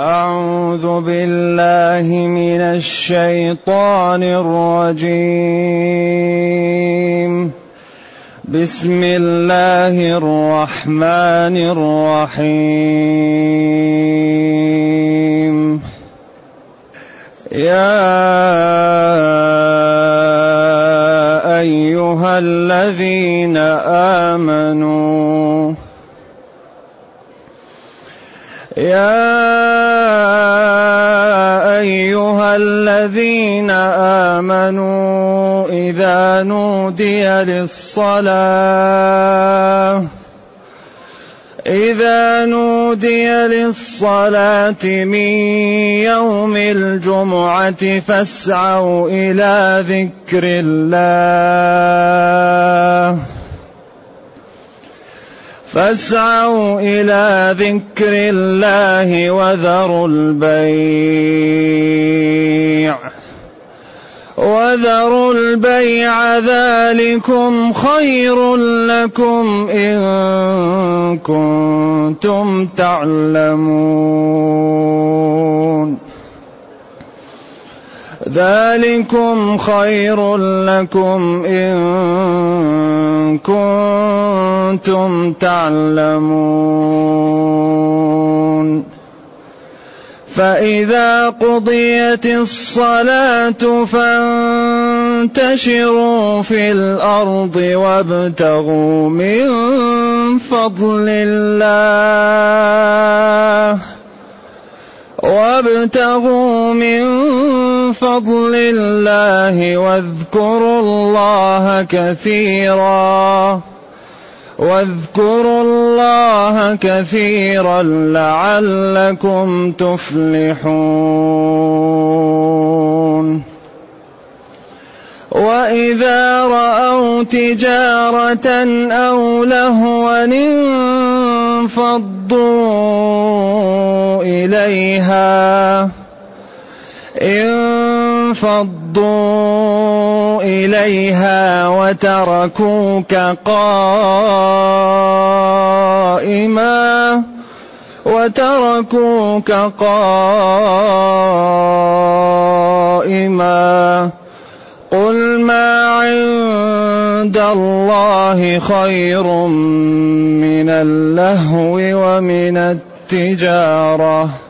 أعوذ بالله من الشيطان الرجيم. بسم الله الرحمن الرحيم. يا أيها الذين آمنوا. يا الذين آمنوا إذا نودي للصلاة إذا نودي للصلاة من يوم الجمعة فاسعوا إلى ذكر الله. فاسعوا إلى ذكر الله وذروا البيع. وذروا البيع ذلكم خير لكم إن كنتم تعلمون. ذلكم خير لكم إن كنتم تعلمون. فإذا قضيت الصلاة فانتشروا في الأرض وابتغوا من فضل الله. وابتغوا من فضل الله واذكروا الله كثيرا. واذكروا الله كثيرا لعلكم تفلحون. وإذا رأوا تجارة أو لهوا انفضوا إليها. انفضوا إليها وتركوك قائما وتركوك قائما قل ما عند الله خير من اللهو ومن التجارة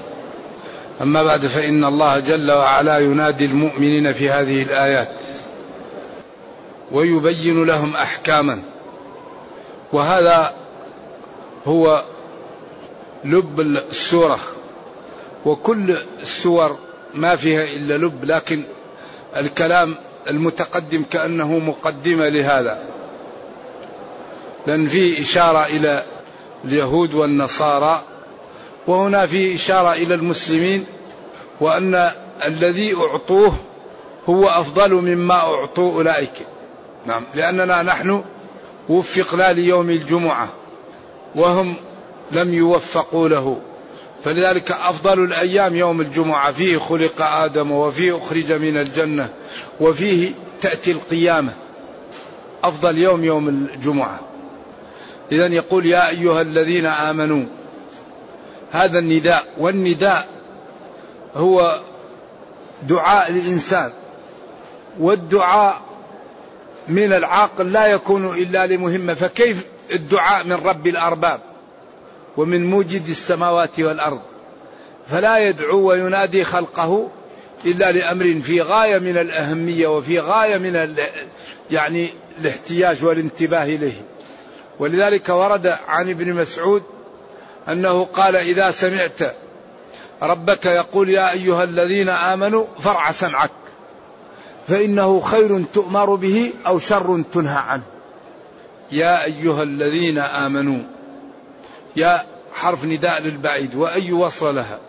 أما بعد فإن الله جل وعلا ينادي المؤمنين في هذه الآيات ويبين لهم أحكاما وهذا هو لب السورة وكل السور ما فيها إلا لب لكن الكلام المتقدم كأنه مقدمة لهذا لأن فيه إشارة إلى اليهود والنصارى وهنا في إشارة إلى المسلمين وأن الذي أعطوه هو أفضل مما أعطوا أولئك. نعم لأننا نحن وفقنا ليوم الجمعة وهم لم يوفقوا له. فلذلك أفضل الأيام يوم الجمعة فيه خلق آدم وفيه أخرج من الجنة وفيه تأتي القيامة. أفضل يوم يوم الجمعة. إذا يقول يا أيها الذين آمنوا هذا النداء والنداء هو دعاء الإنسان والدعاء من العاقل لا يكون إلا لمهمة فكيف الدعاء من رب الأرباب ومن موجد السماوات والأرض؟ فلا يدعو وينادي خلقه إلا لأمر في غاية من الأهمية وفي غاية من يعني الاحتياج والانتباه إليه. ولذلك ورد عن ابن مسعود أنه قال إذا سمعت ربك يقول يا أيها الذين آمنوا فرع سمعك فإنه خير تؤمر به أو شر تنهى عنه. يا أيها الذين آمنوا يا حرف نداء للبعيد وأي وصل لها.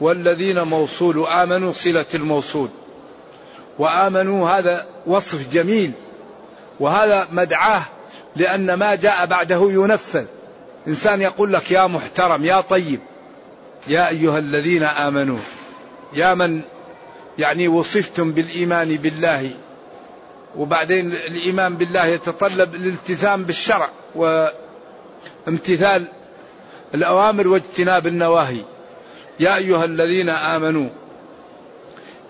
والذين موصول آمنوا صلة الموصول. وآمنوا هذا وصف جميل. وهذا مدعاه لأن ما جاء بعده ينفذ. إنسان يقول لك يا محترم يا طيب يا أيها الذين آمنوا يا من يعني وصفتم بالإيمان بالله وبعدين الإيمان بالله يتطلب الالتزام بالشرع وامتثال الأوامر واجتناب النواهي. يا أيها الذين آمنوا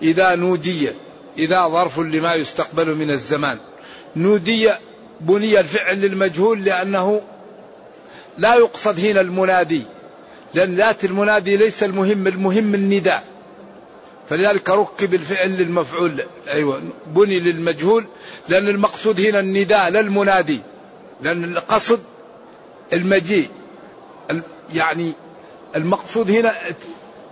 إذا نودي إذا ظرف لما يستقبل من الزمان نودي بني الفعل للمجهول لأنه لا يقصد هنا المنادي لأن ذات المنادي ليس المهم المهم النداء. فلذلك ركب الفعل للمفعول أيوة بني للمجهول لأن المقصود هنا النداء لا المنادي لأن القصد المجيء. يعني المقصود هنا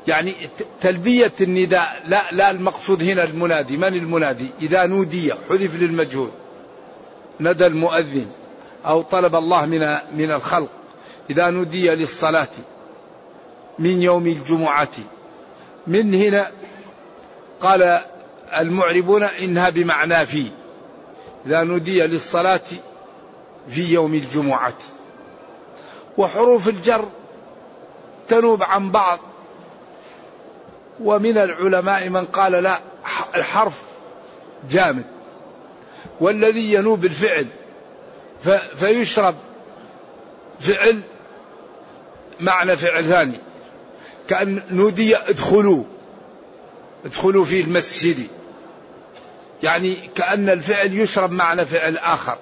يعني تلبية النداء لا لا المقصود هنا المنادي. من المنادي؟ إذا نودي حذف للمجهول. ندى المؤذن أو طلب الله من من الخلق. إذا نودي للصلاة من يوم الجمعة. من هنا قال المعربون إنها بمعنى في. إذا نودي للصلاة في يوم الجمعة. وحروف الجر تنوب عن بعض. ومن العلماء من قال لا الحرف جامد. والذي ينوب الفعل فيشرب. فعل معنى فعل ثاني. كأن نودي ادخلوا. ادخلوا في المسجد. يعني كأن الفعل يشرب معنى فعل آخر.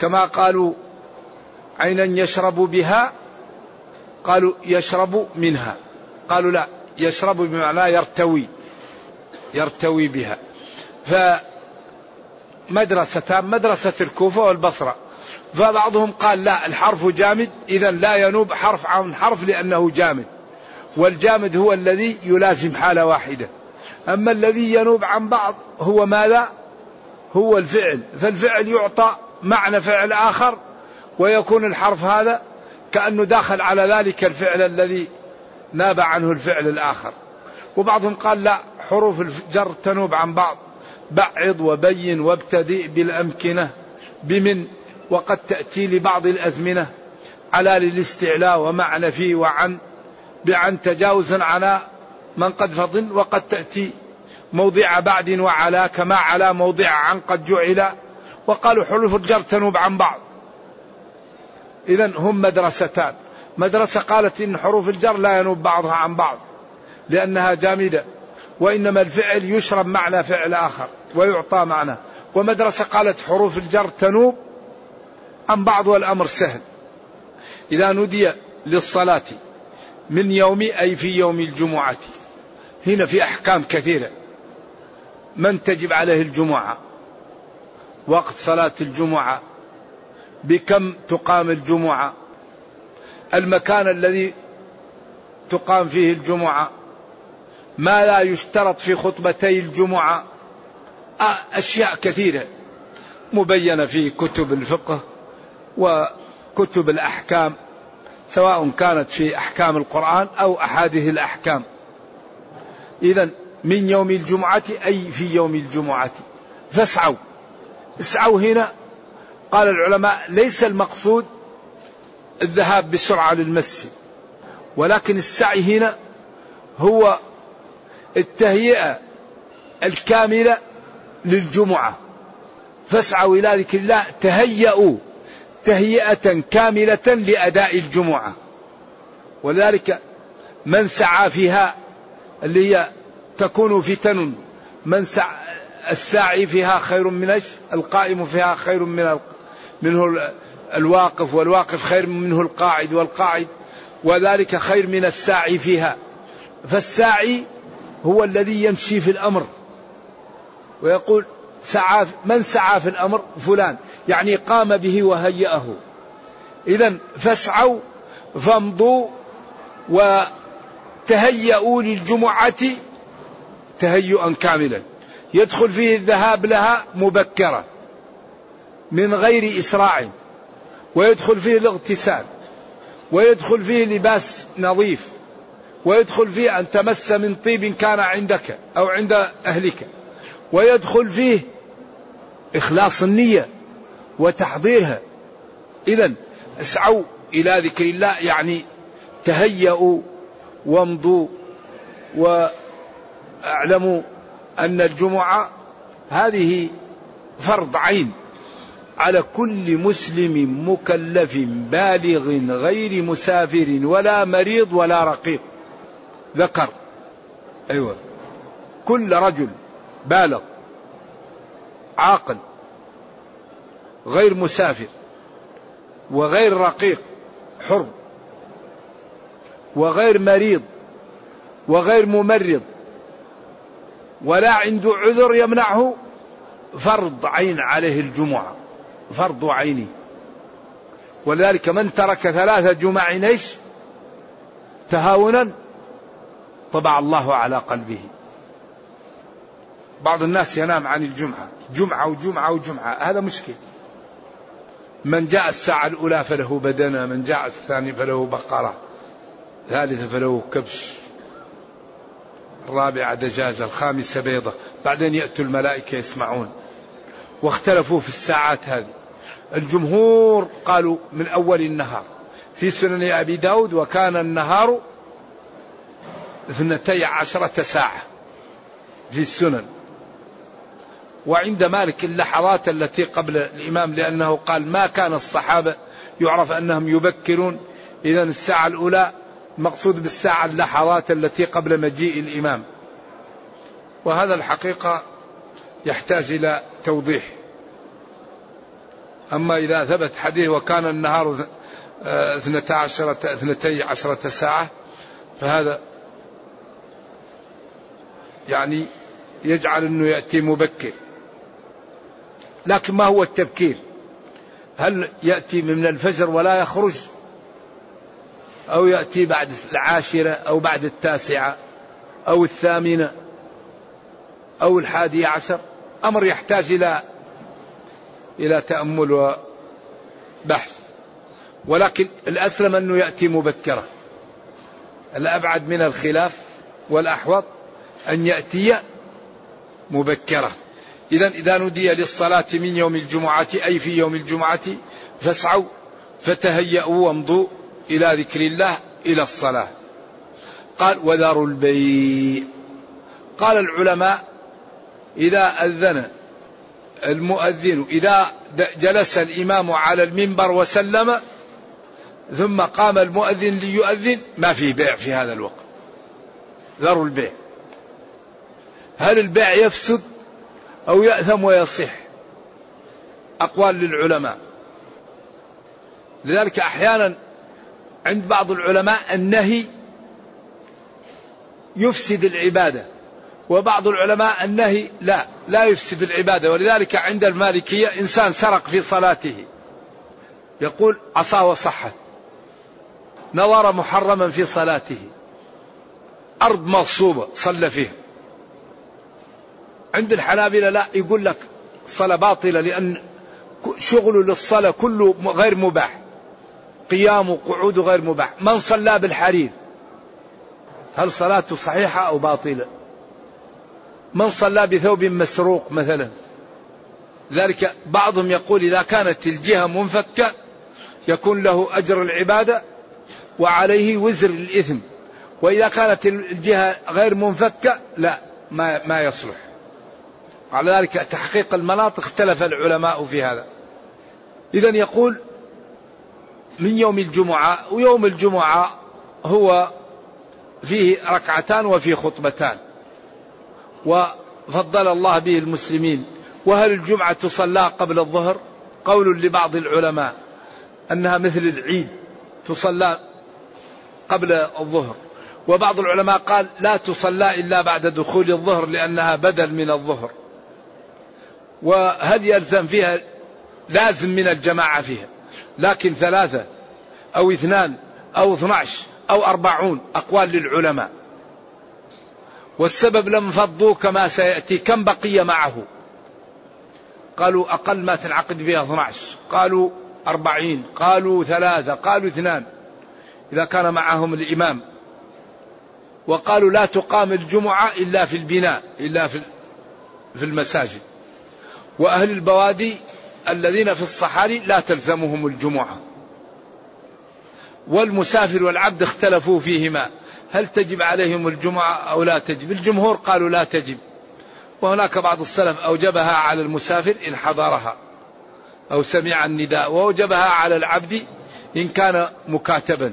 كما قالوا عينا يشرب بها قالوا يشرب منها. قالوا لا يشرب بمعنى يرتوي يرتوي بها. فمدرستان مدرسة الكوفة والبصرة. فبعضهم قال لا الحرف جامد إذا لا ينوب حرف عن حرف لأنه جامد. والجامد هو الذي يلازم حالة واحدة. أما الذي ينوب عن بعض هو ماذا؟ هو الفعل. فالفعل يعطى معنى فعل آخر ويكون الحرف هذا كأنه داخل على ذلك الفعل الذي ناب عنه الفعل الآخر. وبعضهم قال لا حروف الجر تنوب عن بعض. بعض وبين وابتدئ بالأمكنة بمن؟ وقد تأتي لبعض الأزمنة على للاستعلاء ومعنى في وعن بعن تجاوزا على من قد فضل وقد تأتي موضع بعد وعلى كما على موضع عن قد جعل وقالوا حروف الجر تنوب عن بعض. إذا هم مدرستان. مدرسة قالت إن حروف الجر لا ينوب بعضها عن بعض لأنها جامدة وإنما الفعل يشرب معنى فعل آخر ويعطى معنى. ومدرسة قالت حروف الجر تنوب عن بعض والأمر سهل. إذا نودي للصلاة من يوم أي في يوم الجمعة. هنا في أحكام كثيرة. من تجب عليه الجمعة؟ وقت صلاة الجمعة. بكم تقام الجمعة؟ المكان الذي تقام فيه الجمعة. ما لا يشترط في خطبتي الجمعة. أشياء كثيرة. مبينة في كتب الفقه. وكتب الأحكام سواء كانت في أحكام القرآن أو أحاديث الأحكام. إذا من يوم الجمعة أي في يوم الجمعة؟ فاسعوا. اسعوا هنا. قال العلماء ليس المقصود الذهاب بسرعة للمسجد ولكن السعي هنا هو التهيئة الكاملة للجمعة. فاسعوا إلى ذكر الله تهيئوا تهيئة كاملة لأداء الجمعة. ولذلك من سعى فيها اللي هي تكون فتن من سعى الساعي فيها خير من القائم فيها خير من منه الواقف والواقف خير منه القاعد والقاعد وذلك خير من الساعي فيها. فالساعي هو الذي يمشي في الأمر. ويقول سعى من سعى في الأمر؟ فلان. يعني قام به وهيأه. إذا فاسعوا فامضوا وتهيئوا للجمعة تهيئا كاملا. يدخل فيه الذهاب لها مبكرا من غير إسراع ويدخل فيه الاغتسال ويدخل فيه لباس نظيف ويدخل فيه أن تمس من طيب كان عندك أو عند أهلك. ويدخل فيه إخلاص النية وتحضيرها. إذا اسعوا إلى ذكر الله يعني تهيأوا وامضوا وأعلموا أن الجمعة هذه فرض عين على كل مسلم مكلف بالغ غير مسافر ولا مريض ولا رقيق. ذكر. أيوه. كل رجل بالغ عاقل غير مسافر وغير رقيق حر وغير مريض وغير ممرض ولا عنده عذر يمنعه فرض عين عليه الجمعة فرض عيني. ولذلك من ترك ثلاثة جمع إيش تهاونا طبع الله على قلبه. بعض الناس ينام عن الجمعة جمعة وجمعة وجمعة هذا مشكل. من جاء الساعة الأولى فله بدنة من جاء الثاني فله بقرة الثالثة فله كبش الرابعة دجاجة الخامسة بيضة بعدين يأتوا الملائكة يسمعون. واختلفوا في الساعات هذه. الجمهور قالوا من أول النهار. في سنن أبي داود وكان النهار اثنتي عشرة ساعة في السنن. وعند مالك اللحظات التي قبل الإمام لأنه قال ما كان الصحابة يعرف أنهم يبكرون. إذا الساعة الأولى مقصود بالساعة اللحظات التي قبل مجيء الإمام. وهذا الحقيقة يحتاج إلى توضيح. أما إذا ثبت حديث وكان النهار اثنتا عشرة اثنتي عشرة ساعة فهذا يعني يجعل أنه يأتي مبكر. لكن ما هو التبكير؟ هل يأتي من الفجر ولا يخرج؟ أو يأتي بعد العاشرة أو بعد التاسعة أو الثامنة أو الحادية عشر؟ أمر يحتاج إلى إلى تأمل وبحث. ولكن الأسلم أنه يأتي مبكرة الأبعد من الخلاف والأحوط أن يأتي مبكرة إذا إذا نودي للصلاة من يوم الجمعة أي في يوم الجمعة فاسعوا فتهيأوا وامضوا إلى ذكر الله إلى الصلاة. قال وذروا البيع. قال العلماء إذا أذن المؤذن إذا جلس الإمام على المنبر وسلم ثم قام المؤذن ليؤذن ما في بيع في هذا الوقت. ذروا البيع. هل البيع يفسد؟ أو يأثم ويصح. أقوال للعلماء. لذلك أحيانا عند بعض العلماء النهي يفسد العبادة وبعض العلماء النهي لا لا يفسد العبادة. ولذلك عند المالكية إنسان سرق في صلاته. يقول عصا وصحت نظر محرما في صلاته. أرض مغصوبة صلى فيها. عند الحنابلة لا يقول لك صلاة باطلة لأن شغل للصلاة كله غير مباح. قيام وقعود غير مباح. من صلى بالحرير؟ هل صلاته صحيحة أو باطلة؟ من صلى بثوب مسروق مثلا؟ ذلك بعضهم يقول إذا كانت الجهة منفكة يكون له أجر العبادة وعليه وزر الإثم. وإذا كانت الجهة غير منفكة لا ما, ما يصلح. على ذلك تحقيق المناط اختلف العلماء في هذا. إذا يقول من يوم الجمعة ويوم الجمعة هو فيه ركعتان وفيه خطبتان. وفضل الله به المسلمين. وهل الجمعة تصلى قبل الظهر؟ قول لبعض العلماء أنها مثل العيد تصلى قبل الظهر. وبعض العلماء قال لا تصلى إلا بعد دخول الظهر لأنها بدل من الظهر. وهل يلزم فيها لازم من الجماعة فيها. لكن ثلاثة أو اثنان أو اثنعش أو أربعون أقوال للعلماء. والسبب لم فضوا كما سيأتي كم بقي معه؟ قالوا أقل ما تنعقد بها 12 قالوا أربعين قالوا ثلاثة قالوا اثنان. إذا كان معهم الإمام. وقالوا لا تقام الجمعة إلا في البناء إلا في في المساجد. وأهل البوادي الذين في الصحاري لا تلزمهم الجمعة. والمسافر والعبد اختلفوا فيهما. هل تجب عليهم الجمعة أو لا تجب؟ الجمهور قالوا لا تجب. وهناك بعض السلف أوجبها على المسافر إن حضرها. أو سمع النداء. وأوجبها على العبد إن كان مكاتبا.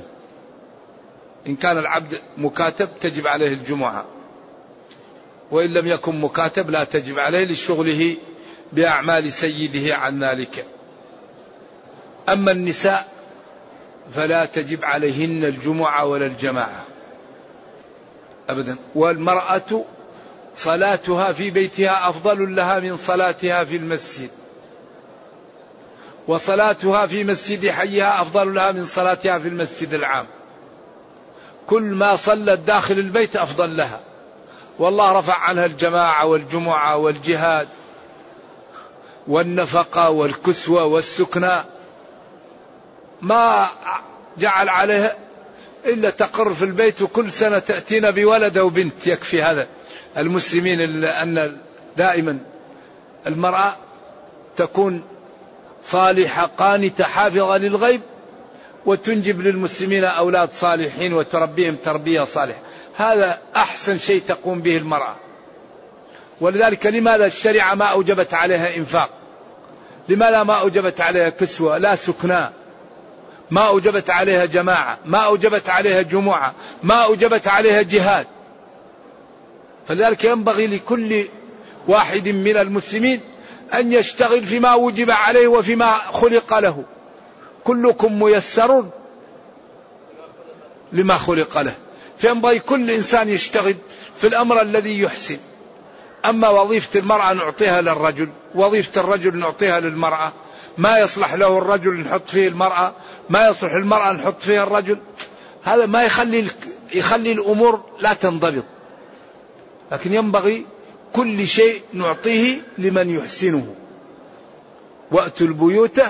إن كان العبد مكاتب تجب عليه الجمعة. وإن لم يكن مكاتب لا تجب عليه لشغله بأعمال سيده عن ذلك أما النساء فلا تجب عليهن الجمعة ولا الجماعة. أبدا. والمرأة صلاتها في بيتها أفضل لها من صلاتها في المسجد. وصلاتها في مسجد حيها أفضل لها من صلاتها في المسجد العام. كل ما صلت داخل البيت أفضل لها. والله رفع عنها الجماعة والجمعة والجهاد. والنفقة والكسوة والسكنى ما جعل عليها إلا تقر في البيت وكل سنة تأتينا بولد أو بنت يكفي هذا. المسلمين أن دائما المرأة تكون صالحة قانتة حافظة للغيب وتنجب للمسلمين أولاد صالحين وتربيهم تربية صالحة. هذا أحسن شيء تقوم به المرأة. ولذلك لماذا الشريعة ما أوجبت عليها إنفاق؟ لماذا ما أوجبت عليها كسوة؟ لا سكناء. ما أوجبت عليها جماعة. ما أوجبت عليها جمعة. ما أوجبت عليها جهاد. فلذلك ينبغي لكل واحد من المسلمين أن يشتغل فيما وجب عليه وفيما خلق له. كلكم ميسر لما خلق له. فينبغي كل إنسان يشتغل في الأمر الذي يحسن. أما وظيفة المرأة نعطيها للرجل وظيفة الرجل نعطيها للمرأة. ما يصلح له الرجل نحط فيه المرأة ما يصلح المرأة نحط فيها الرجل. هذا ما يخلي يخلي الأمور لا تنضبط. لكن ينبغي كل شيء نعطيه لمن يحسنه. وأتوا البيوت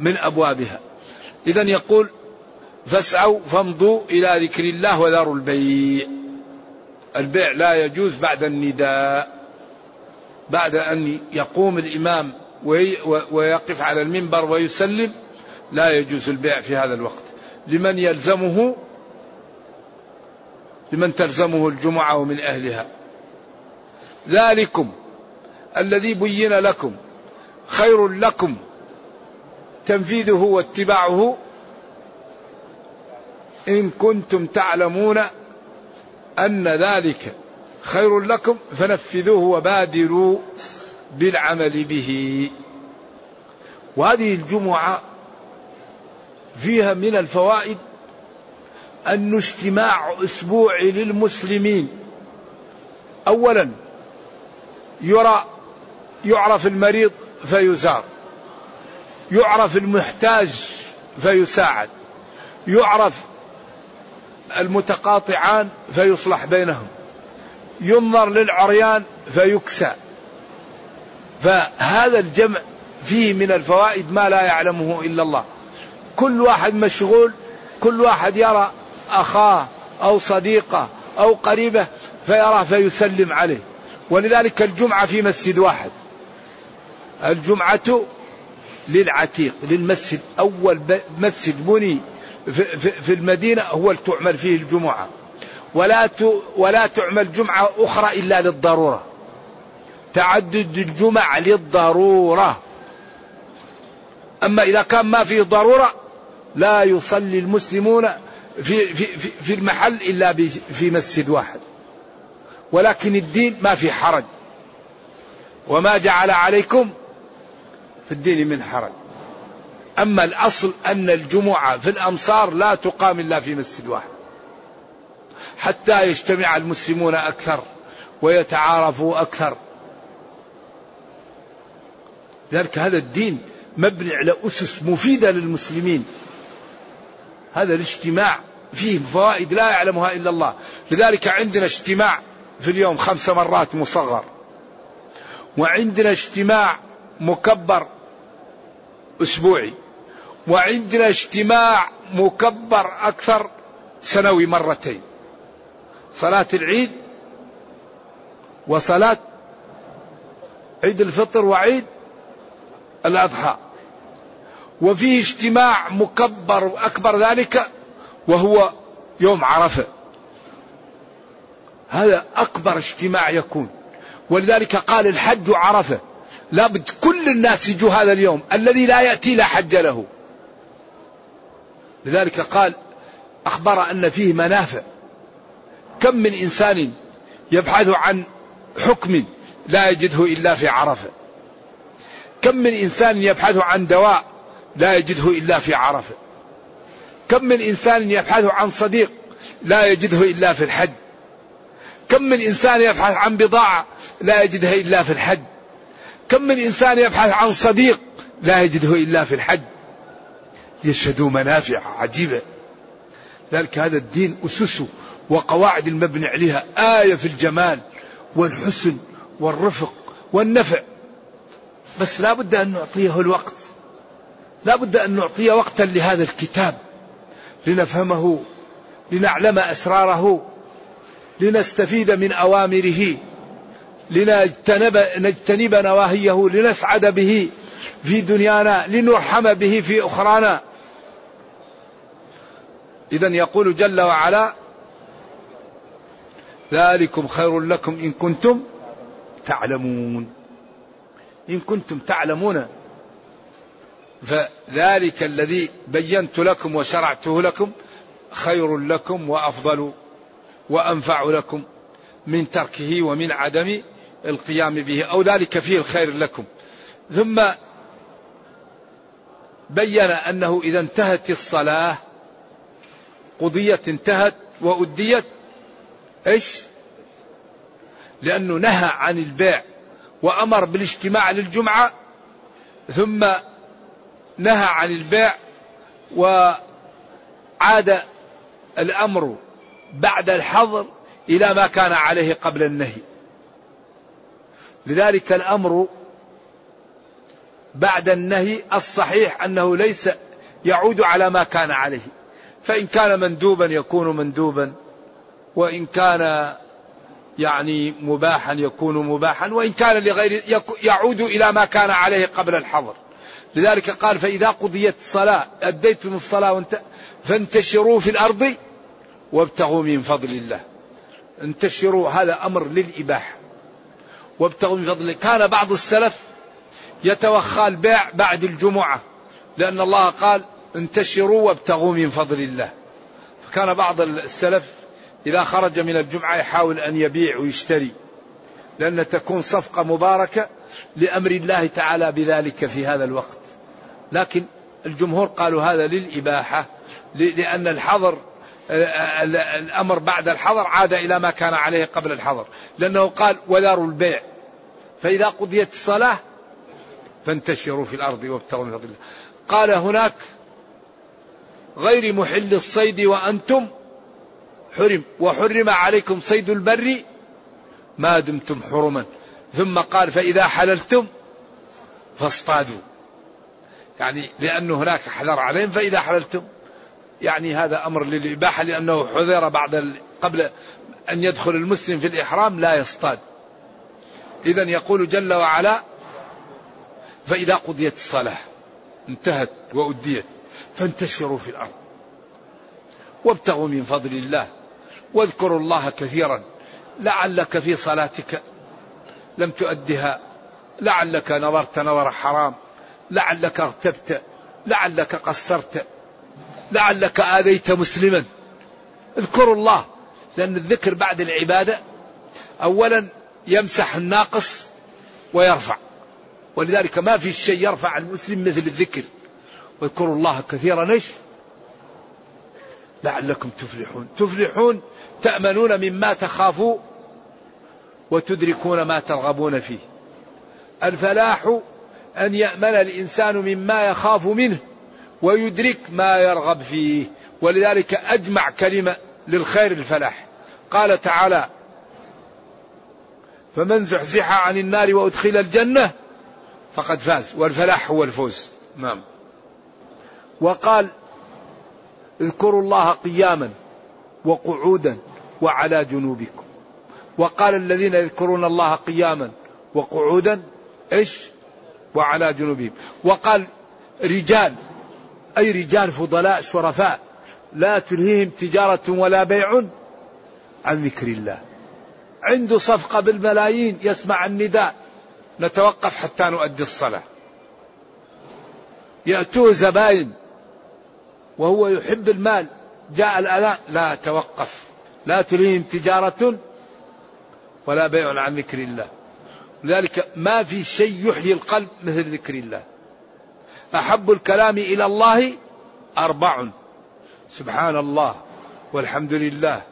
من أبوابها. إذا يقول فاسعوا فامضوا إلى ذكر الله وذروا البيع. البيع لا يجوز بعد النداء بعد أن يقوم الإمام ويقف على المنبر ويسلم لا يجوز البيع في هذا الوقت. لمن يلزمه لمن تلزمه الجمعة ومن أهلها. ذلكم الذي بين لكم خير لكم تنفيذه واتباعه إن كنتم تعلمون أن ذلك خير لكم فنفذوه وبادروا بالعمل به. وهذه الجمعة فيها من الفوائد أنه اجتماع أسبوعي للمسلمين. أولا يرى يعرف المريض فيزار يعرف المحتاج فيساعد يعرف المتقاطعان فيصلح بينهم. ينظر للعريان فيكسى. فهذا الجمع فيه من الفوائد ما لا يعلمه إلا الله. كل واحد مشغول كل واحد يرى أخاه أو صديقه أو قريبه فيراه فيسلم عليه. ولذلك الجمعة في مسجد واحد. الجمعة للعتيق للمسجد أول مسجد بني في المدينة هو تعمل فيه الجمعة. ولا ولا تعمل جمعة أخرى إلا للضرورة. تعدد الجمع للضرورة. أما إذا كان ما فيه ضرورة لا يصلي المسلمون في في في, في المحل إلا في مسجد واحد. ولكن الدين ما في حرج. وما جعل عليكم في الدين من حرج. أما الأصل أن الجمعة في الأمصار لا تقام إلا في مسجد واحد. حتى يجتمع المسلمون أكثر ويتعارفوا أكثر. ذلك هذا الدين مبني على أسس مفيدة للمسلمين. هذا الاجتماع فيه فوائد لا يعلمها إلا الله. لذلك عندنا اجتماع في اليوم خمس مرات مصغر. وعندنا اجتماع مكبر أسبوعي. وعندنا اجتماع مكبر أكثر سنوي مرتين. صلاة العيد وصلاة عيد الفطر وعيد الأضحى. وفيه اجتماع مكبر أكبر ذلك وهو يوم عرفة. هذا أكبر اجتماع يكون. ولذلك قال الحج عرفة. لابد كل الناس يجوا هذا اليوم. الذي لا يأتي لا حج له. لذلك قال أخبر أن فيه منافع. كم من إنسان يبحث عن حكم لا يجده إلا في عرفة. كم من إنسان يبحث عن دواء لا يجده إلا في عرفة. كم من إنسان يبحث عن صديق لا يجده إلا في الحج. كم من إنسان يبحث عن بضاعة لا يجدها إلا في الحج. كم من إنسان يبحث عن صديق لا يجده إلا في الحج. يشهدوا منافع عجيبة. ذلك هذا الدين أسسه وقواعد المبني عليها آية في الجمال والحسن والرفق والنفع. بس لا بد أن نعطيه الوقت. لا بد أن نعطي وقتا لهذا الكتاب لنفهمه لنعلم أسراره لنستفيد من أوامره لنجتنب نجتنب نواهيه لنسعد به في دنيانا لنرحم به في أخرانا. إذا يقول جل وعلا ذلكم خير لكم إن كنتم تعلمون. إن كنتم تعلمون. فذلك الذي بينت لكم وشرعته لكم خير لكم وأفضل وأنفع لكم من تركه ومن عدم القيام به أو ذلك فيه الخير لكم. ثم بين أنه إذا انتهت الصلاة قضيت انتهت وأديت. إيش؟ لأنه نهى عن البيع وأمر بالاجتماع للجمعة ثم نهى عن البيع وعاد الأمر بعد الحظر إلى ما كان عليه قبل النهي. لذلك الأمر بعد النهي الصحيح أنه ليس يعود على ما كان عليه. فإن كان مندوبا يكون مندوبا وإن كان يعني مباحا يكون مباحا وإن كان لغير يعود إلى ما كان عليه قبل الحظر. لذلك قال فإذا قضيت الصلاة أديتم الصلاة فانتشروا في الأرض وابتغوا من فضل الله. انتشروا هذا أمر للإباحة. وابتغوا من فضل الله. كان بعض السلف يتوخى البيع بعد الجمعة لأن الله قال انتشروا وابتغوا من فضل الله. فكان بعض السلف إذا خرج من الجمعة يحاول أن يبيع ويشتري لأن تكون صفقة مباركة لأمر الله تعالى بذلك في هذا الوقت. لكن الجمهور قالوا هذا للإباحة لأن الحظر الأمر بعد الحظر عاد إلى ما كان عليه قبل الحظر. لأنه قال وذروا البيع فإذا قضيت الصلاة فانتشروا في الأرض وابتغوا من فضل الله. قال هناك غير محل الصيد وأنتم حرم وحرم عليكم صيد البر ما دمتم حرما. ثم قال فإذا حللتم فاصطادوا. يعني لأنه هناك حذر عليهم فإذا حللتم. يعني هذا أمر للإباحة لأنه حذر بعد قبل أن يدخل المسلم في الإحرام لا يصطاد. إذا يقول جل وعلا فإذا قضيت الصلاة انتهت وأديت. فانتشروا في الأرض. وابتغوا من فضل الله. واذكروا الله كثيرا. لعلك في صلاتك لم تؤدها. لعلك نظرت نظر حرام. لعلك اغتبت. لعلك قصرت. لعلك آذيت مسلما. اذكروا الله. لأن الذكر بعد العبادة أولا يمسح الناقص ويرفع. ولذلك ما في شيء يرفع المسلم مثل الذكر. واذكروا الله كثيرا إيش؟ لعلكم تفلحون. تفلحون تأمنون مما تخافوا وتدركون ما ترغبون فيه. الفلاح أن يأمن الإنسان مما يخاف منه ويدرك ما يرغب فيه. ولذلك أجمع كلمة للخير الفلاح. قال تعالى فمن زحزح عن النار وأدخل الجنة فقد فاز. والفلاح هو الفوز. نعم. وقال اذكروا الله قياما وقعودا وعلى جنوبكم. وقال الذين يذكرون الله قياما وقعودا إيش؟ وعلى جنوبهم. وقال رجال أي رجال فضلاء شرفاء لا تلهيهم تجارة ولا بيع عن ذكر الله. عنده صفقة بالملايين يسمع النداء. نتوقف حتى نؤدي الصلاة. يأتوه زباين. وهو يحب المال. جاء الأذان لا توقف. لا تلهيهم تجارة ولا بيع عن ذكر الله. لذلك ما في شيء يحيي القلب مثل ذكر الله. أحب الكلام إلى الله أربع. سبحان الله والحمد لله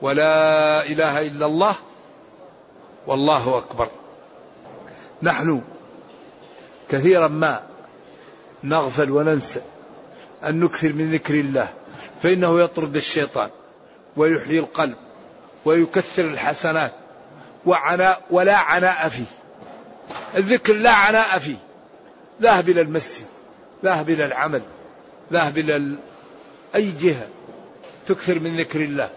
ولا إله إلا الله والله أكبر. نحن كثيرا ما نغفل وننسى. أن نكثر من ذكر الله فإنه يطرد الشيطان ويحيي القلب ويكثر الحسنات وعناء ولا عناء فيه. الذكر لا عناء فيه. ذهب إلى المسجد ذهب إلى العمل ذهب إلى أي جهة تكثر من ذكر الله.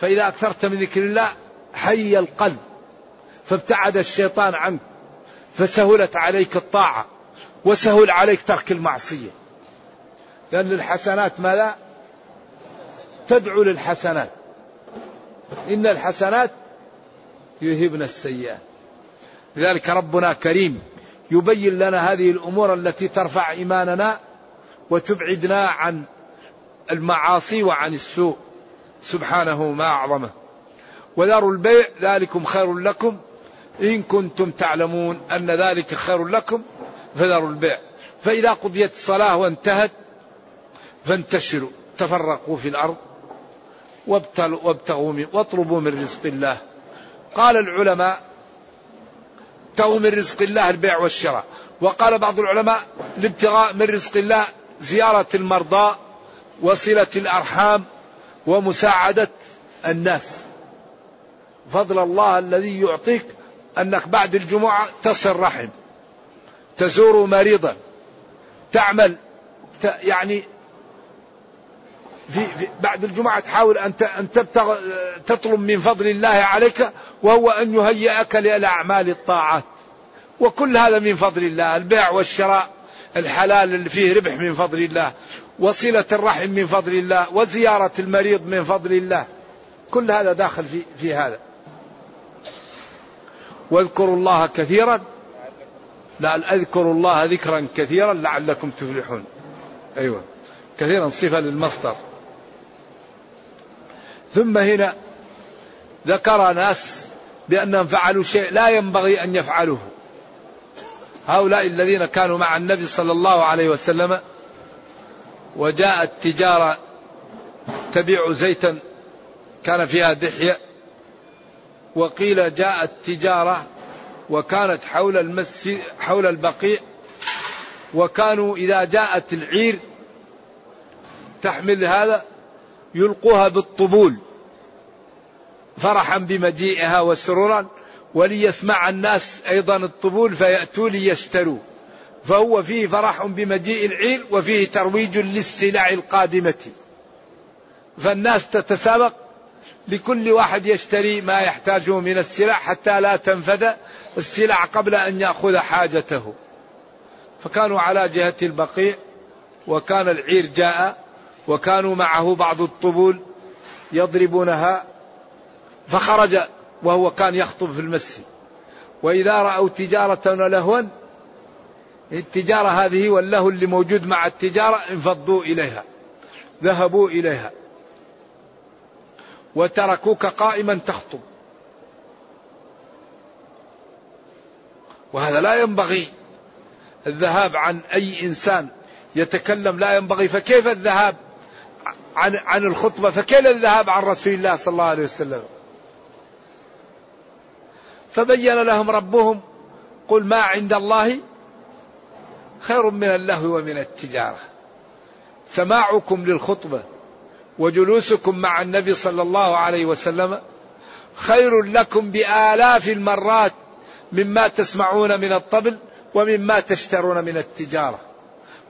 فإذا أكثرت من ذكر الله حي القلب. فابتعد الشيطان عنك فسهلت عليك الطاعة وسهل عليك ترك المعصية. لأن الحسنات ماذا؟ تدعو للحسنات. إن الحسنات يذهبن السيئات. لذلك ربنا كريم يبين لنا هذه الأمور التي ترفع إيماننا وتبعدنا عن المعاصي وعن السوء. سبحانه ما أعظمه. وذروا البيع ذلكم خير لكم. إن كنتم تعلمون أن ذلك خير لكم فذروا البيع. فإذا قضيت الصلاة وانتهت فانتشروا تفرقوا في الأرض وابتغوا من واطلبوا من رزق الله. قال العلماء ابتغوا من رزق الله البيع والشراء. وقال بعض العلماء الابتغاء من رزق الله زيارة المرضى وصلة الأرحام ومساعدة الناس. فضل الله الذي يعطيك أنك بعد الجمعة تصل رحم تزور مريضا تعمل يعني في, في بعد الجمعة تحاول أن أن تبتغ تطلب من فضل الله عليك وهو أن يهيئك للأعمال الطاعات. وكل هذا من فضل الله البيع والشراء الحلال اللي فيه ربح من فضل الله وصلة الرحم من فضل الله وزيارة المريض من فضل الله. كل هذا داخل في, في هذا. واذكروا الله كثيرا. لعل أذكروا الله ذكرا كثيرا لعلكم تفلحون. أيوه. كثيرا صفة للمصدر. ثم هنا ذكر ناس بأنهم فعلوا شيء لا ينبغي أن يفعلوه. هؤلاء الذين كانوا مع النبي صلى الله عليه وسلم وجاءت تجاره تبيع زيتا كان فيها دحية وقيل جاءت تجارة وكانت حول المسجد حول البقيع وكانوا إذا جاءت العير تحمل هذا يلقوها بالطبول فرحا بمجيئها وسرورا وليسمع الناس أيضا الطبول فيأتوا ليشتروا. فهو فيه فرح بمجيء العير وفيه ترويج للسلع القادمة. فالناس تتسابق لكل واحد يشتري ما يحتاجه من السلع حتى لا تنفد السلع قبل أن يأخذ حاجته. فكانوا على جهة البقيع وكان العير جاء وكانوا معه بعض الطبول يضربونها فخرج وهو كان يخطب في المسجد. وإذا رأوا تجارة ولهوا التجارة هذه واللهو اللي موجود مع التجارة انفضوا إليها ذهبوا إليها. وتركوك قائما تخطب. وهذا لا ينبغي الذهاب عن أي إنسان يتكلم لا ينبغي فكيف الذهاب؟ عن عن الخطبة فكيف الذهاب عن رسول الله صلى الله عليه وسلم. فبين لهم ربهم قل ما عند الله خير من اللهو ومن التجارة. سماعكم للخطبة وجلوسكم مع النبي صلى الله عليه وسلم خير لكم بآلاف المرات مما تسمعون من الطبل ومما تشترون من التجارة.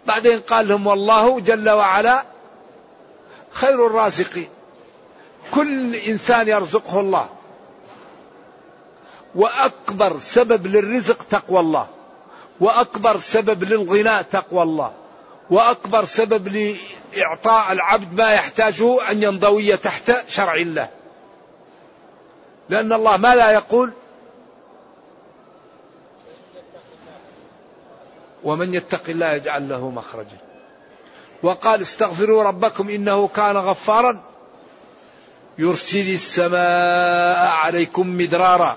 بعدين قال لهم والله جل وعلا خير الرازقين كل إنسان يرزقه الله. وأكبر سبب للرزق تقوى الله. وأكبر سبب للغناء تقوى الله. وأكبر سبب لإعطاء العبد ما يحتاجه أن ينضوي تحت شرع الله. لأن الله ما لا يقول ومن يتق الله يجعل له مخرجا. وقال استغفروا ربكم إنه كان غفارا يرسل السماء عليكم مدرارا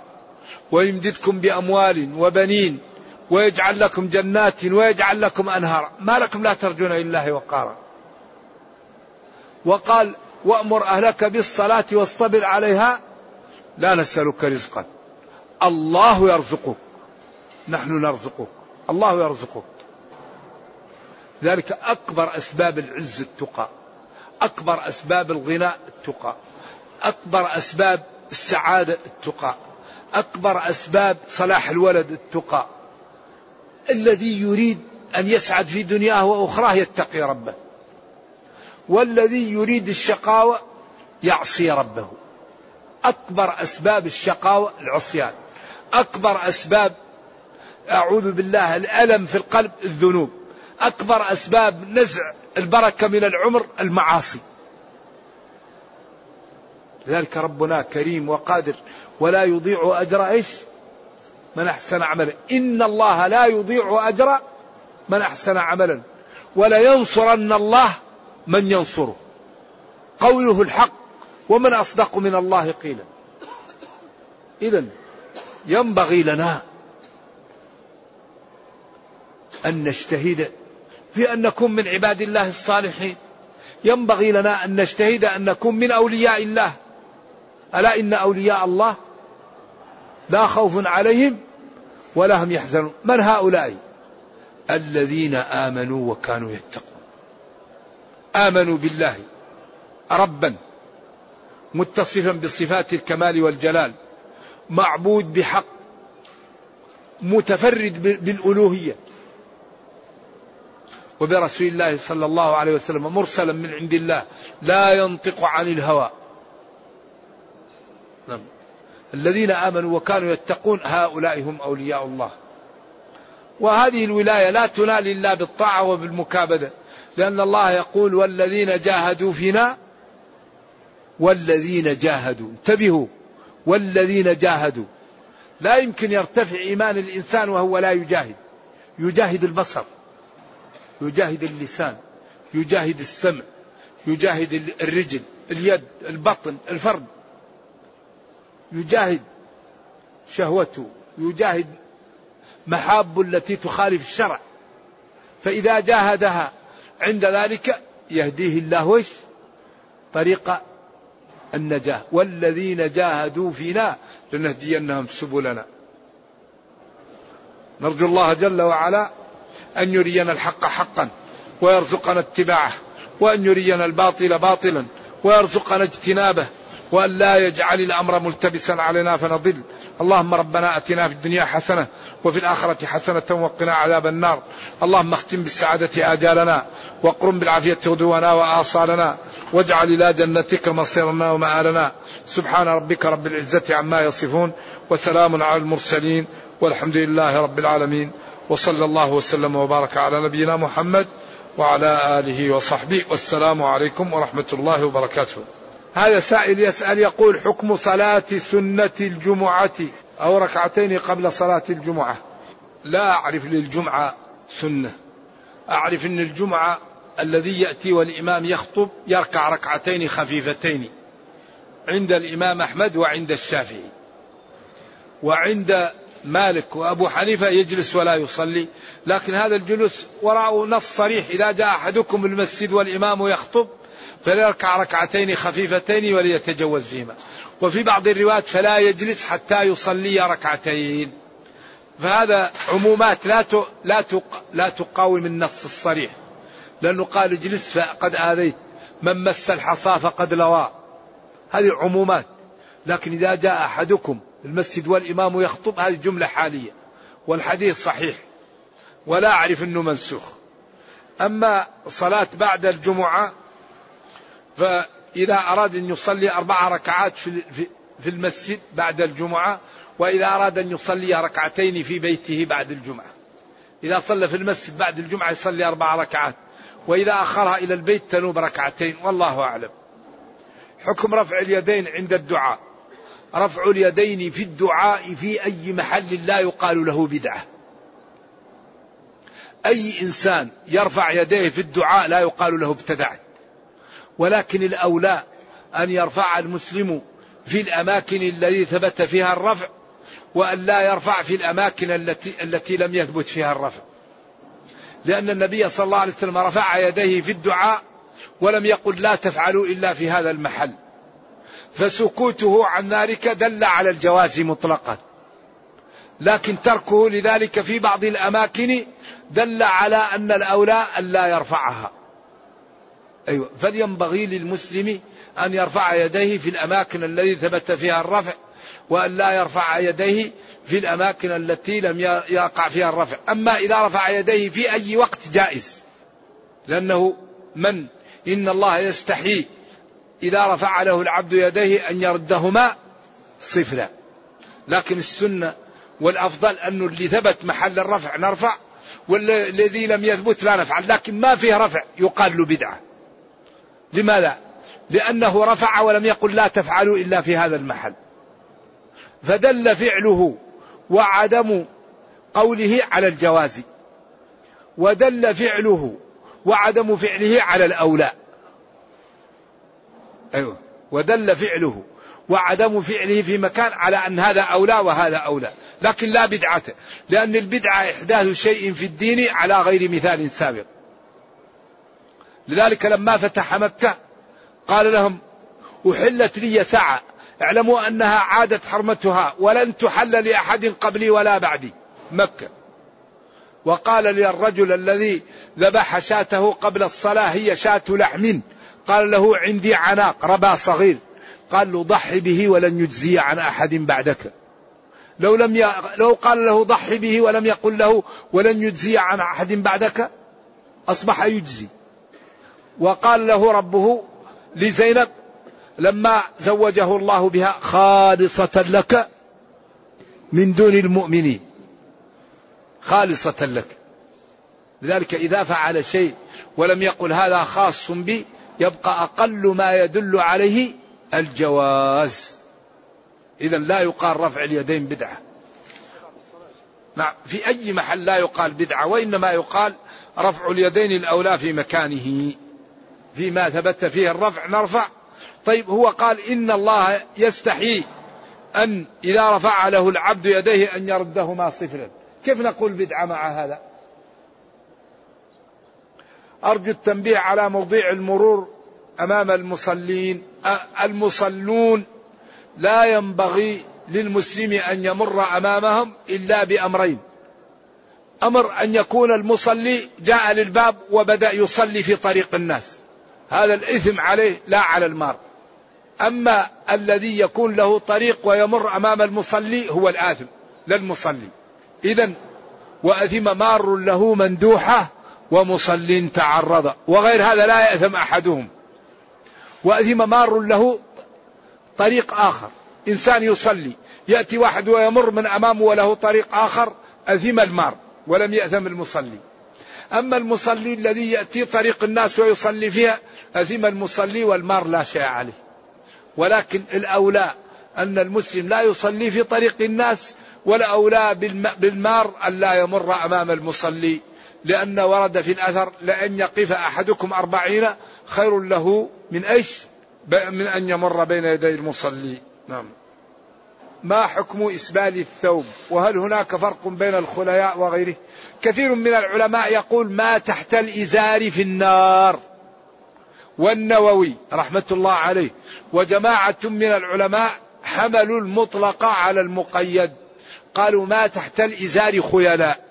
ويمددكم بأموال وبنين ويجعل لكم جنات ويجعل لكم انهارا ما لكم لا ترجون لله وقارا. وقال وأمر أهلك بالصلاة واصطبر عليها لا نسألك رزقا. الله يرزقك. نحن نرزقك. الله يرزقك. ذلك أكبر أسباب العز التقى أكبر أسباب الغناء التقى أكبر أسباب السعادة التقى أكبر أسباب صلاح الولد التقى. الذي يريد أن يسعد في دنياه وأخراه يتقي ربه. والذي يريد الشقاوة يعصي ربه. أكبر أسباب الشقاوة العصيان. أكبر أسباب أعوذ بالله الألم في القلب الذنوب. أكبر أسباب نزع البركة من العمر المعاصي. لذلك ربنا كريم وقادر ولا يضيع أجر إيش؟ من أحسن عملا. إن الله لا يضيع أجر من أحسن عملا. ولا ينصرن الله من ينصره. قوله الحق ومن أصدق من الله قيلا. إذا ينبغي لنا أن نجتهد في أن نكون من عباد الله الصالحين. ينبغي لنا أن نجتهد أن نكون من أولياء الله. ألا إن أولياء الله لا خوف عليهم ولا هم يحزنون. من هؤلاء؟ الذين آمنوا وكانوا يتقون. آمنوا بالله ربا متصفا بصفات الكمال والجلال معبود بحق متفرد بالألوهية. وبرسول الله صلى الله عليه وسلم مرسلا من عند الله لا ينطق عن الهوى. نعم. الذين آمنوا وكانوا يتقون هؤلاء هم أولياء الله. وهذه الولاية لا تنال إلا بالطاعة وبالمكابدة. لأن الله يقول والذين جاهدوا فينا والذين جاهدوا. انتبهوا. والذين جاهدوا. لا يمكن يرتفع إيمان الإنسان وهو لا يجاهد. يجاهد البصر. يجاهد اللسان يجاهد السمع يجاهد الرجل اليد البطن الفرد. يجاهد شهوته يجاهد محاب التي تخالف الشرع. فإذا جاهدها عند ذلك يهديه الله وش؟ طريق النجاة. والذين جاهدوا فينا لنهدينهم سبلنا. نرجو الله جل وعلا أن يرينا الحق حقا ويرزقنا اتباعه وأن يرينا الباطل باطلا ويرزقنا اجتنابه وأن لا يجعل الأمر ملتبسا علينا فنضل. اللهم ربنا أتنا في الدنيا حسنة وفي الآخرة حسنة وقنا عذاب النار. اللهم اختم بالسعادة آجالنا واقرم بالعافية غدونا وآصالنا واجعل إلى جنتك مصيرنا ومآلنا. سبحان ربك رب العزة عما يصفون وسلام على المرسلين والحمد لله رب العالمين وصلى الله وسلم وبارك على نبينا محمد وعلى آله وصحبه والسلام عليكم ورحمة الله وبركاته. هذا سائل يسأل يقول حكم صلاة سنة الجمعة أو ركعتين قبل صلاة الجمعة. لا أعرف للجمعة سنة. أعرف إن الجمعة الذي يأتي والإمام يخطب يركع ركعتين خفيفتين. عند الإمام أحمد وعند الشافعي. وعند مالك وأبو حنيفة يجلس ولا يصلي. لكن هذا الجلوس وراءه نص صريح إذا جاء أحدكم المسجد والإمام يخطب فليركع ركعتين خفيفتين وليتجوز فيهما. وفي بعض الروايات فلا يجلس حتى يصلي ركعتين. فهذا عمومات لا لا لا تقاوم النص الصريح. لأنه قال اجلس فقد آذيت من مس الحصى فقد لوى. هذه عمومات. لكن إذا جاء أحدكم المسجد والإمام يخطب هذه جملة حالية والحديث صحيح ولا أعرف أنه منسوخ. أما صلاة بعد الجمعة فإذا أراد أن يصلي أربع ركعات في المسجد بعد الجمعة وإذا أراد أن يصلي ركعتين في بيته بعد الجمعة. إذا صلى في المسجد بعد الجمعة يصلي أربع ركعات وإذا أخرها إلى البيت تنوب ركعتين والله أعلم. حكم رفع اليدين عند الدعاء. رفع اليدين في الدعاء في أي محل لا يقال له بدعة. أي إنسان يرفع يديه في الدعاء لا يقال له ابتدعت. ولكن الأولى أن يرفع المسلم في الأماكن التي ثبت فيها الرفع وأن لا يرفع في الأماكن التي, التي لم يثبت فيها الرفع. لأن النبي صلى الله عليه وسلم رفع يديه في الدعاء ولم يقل لا تفعلوا إلا في هذا المحل. فسكوته عن ذلك دل على الجواز مطلقا. لكن تركه لذلك في بعض الأماكن دل على أن الأولى أن لا يرفعها. أيوة. فلينبغي للمسلم أن يرفع يديه في الأماكن التي ثبت فيها الرفع وأن لا يرفع يديه في الأماكن التي لم يقع فيها الرفع. أما إذا رفع يديه في أي وقت جائز لأنه من؟ إن الله يستحي إذا رفع له العبد يديه أن يردهما صفرا لكن السنة والأفضل أنه اللي ثبت محل الرفع نرفع والذي لم يثبت لا نفعل. لكن ما فيه رفع يقال له بدعة. لماذا؟ لأنه رفع ولم يقل لا تفعلوا إلا في هذا المحل. فدل فعله وعدم قوله على الجواز. ودل فعله وعدم فعله على الأولى. أيوة. ودل فعله. وعدم فعله في مكان على أن هذا أولى وهذا أولى. لكن لا بدعة. لأن البدعة إحداث شيء في الدين على غير مثال سابق. لذلك لما فتح مكة قال لهم أحلت لي ساعة. اعلموا أنها عادت حرمتها ولن تحل لأحد قبلي ولا بعدي. مكة. وقال لي الرجل الذي ذبح شاته قبل الصلاة هي شاة لحم. قال له عندي عناق ربا صغير. قال له ضحي به ولن يجزي عن أحد بعدك. لو لم ي... لو قال له ضحي به ولم يقل له ولن يجزي عن أحد بعدك أصبح يجزي. وقال له ربه لزينب لما زوجه الله بها خالصة لك من دون المؤمنين. خالصة لك. لذلك إذا فعل شيء ولم يقل هذا خاص بي يبقى أقل ما يدل عليه الجواز. إذا لا يقال رفع اليدين بدعة. في أي محل لا يقال بدعة وإنما يقال رفع اليدين الأولى في مكانه. فيما ثبت فيه الرفع نرفع. طيب هو قال إن الله يستحيي أن إذا رفع له العبد يديه أن يردهما صفرا. كيف نقول بدعة مع هذا؟ أرجو التنبيه على موضوع المرور أمام المصلين. المصلون لا ينبغي للمسلم أن يمر أمامهم إلا بأمرين. أمر أن يكون المصلي جاء للباب وبدأ يصلي في طريق الناس. هذا الإثم عليه لا على المار. أما الذي يكون له طريق ويمر أمام المصلي هو الآثم لا المصلي. إذا وأثم مار له مندوحة ومصل تعرض. وغير هذا لا يأثم أحدهم. وأثم مار له طريق آخر. إنسان يصلي. يأتي واحد ويمر من أمامه وله طريق آخر. أثم المار ولم يأثم المصلي. أما المصلي الذي يأتي طريق الناس ويصلي فيها أثم المصلي والمار لا شيء عليه. ولكن الأولى أن المسلم لا يصلي في طريق الناس والأولى بالمار أن لا يمر أمام المصلي. لأن ورد في الأثر لأن يقف أحدكم أربعين خير له من أيش؟ من أن يمر بين يدي المصلي. نعم. ما حكم إسبال الثوب؟ وهل هناك فرق بين الخلياء وغيره؟ كثير من العلماء يقول ما تحت الإزار في النار. والنووي رحمة الله عليه وجماعة من العلماء حملوا المطلق على المقيد. قالوا ما تحت الإزار خيلاء.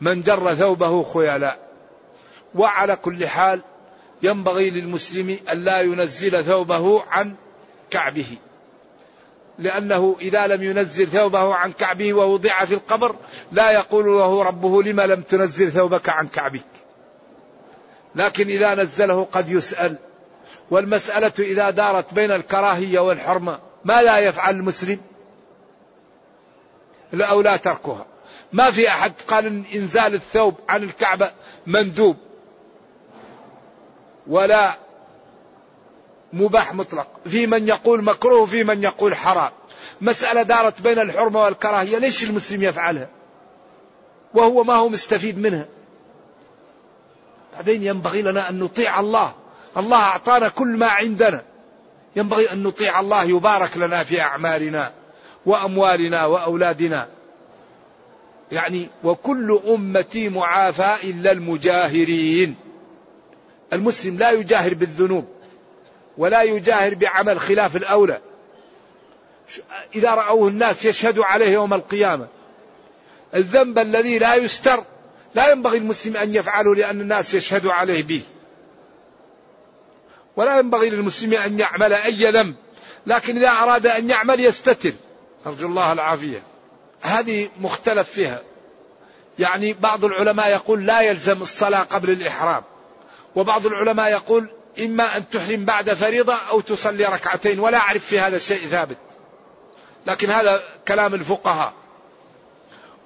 من جر ثوبه خيلاء. وعلى كل حال ينبغي للمسلم أن لا ينزل ثوبه عن كعبه. لأنه إذا لم ينزل ثوبه عن كعبه ووضع في القبر لا يقول له ربه لما لم تنزل ثوبك عن كعبك. لكن إذا نزله قد يسأل. والمسألة إذا دارت بين الكراهية والحرمة ما لا يفعل المسلم؟ لا أو لا تركها. ما في أحد. قال إن إنزال الثوب عن الكعبة مندوب. ولا مباح مطلق. في من يقول مكروه في من يقول حرام. مسألة دارت بين الحرمة والكراهية. ليش المسلم يفعلها؟ وهو ما هو مستفيد منها. بعدين ينبغي لنا أن نطيع الله. الله أعطانا كل ما عندنا. ينبغي أن نطيع الله يبارك لنا في أعمالنا وأموالنا وأولادنا. يعني وكل أمتي معافى إلا المجاهرين. المسلم لا يجاهر بالذنوب ولا يجاهر بعمل خلاف الأولى. إذا رأوه الناس يشهد عليه يوم القيامة. الذنب الذي لا يستر لا ينبغي المسلم أن يفعله لأن الناس يشهدوا عليه به. ولا ينبغي للمسلم أن يعمل أي ذنب لكن إذا أراد أن يعمل يستتر. نرجو الله العافية. هذه مختلف فيها. يعني بعض العلماء يقول لا يلزم الصلاة قبل الإحرام وبعض العلماء يقول إما أن تحرم بعد فريضة أو تصلي ركعتين ولا أعرف في هذا الشيء ثابت. لكن هذا كلام الفقهاء.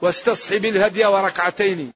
واستصحب الهدي وركعتين.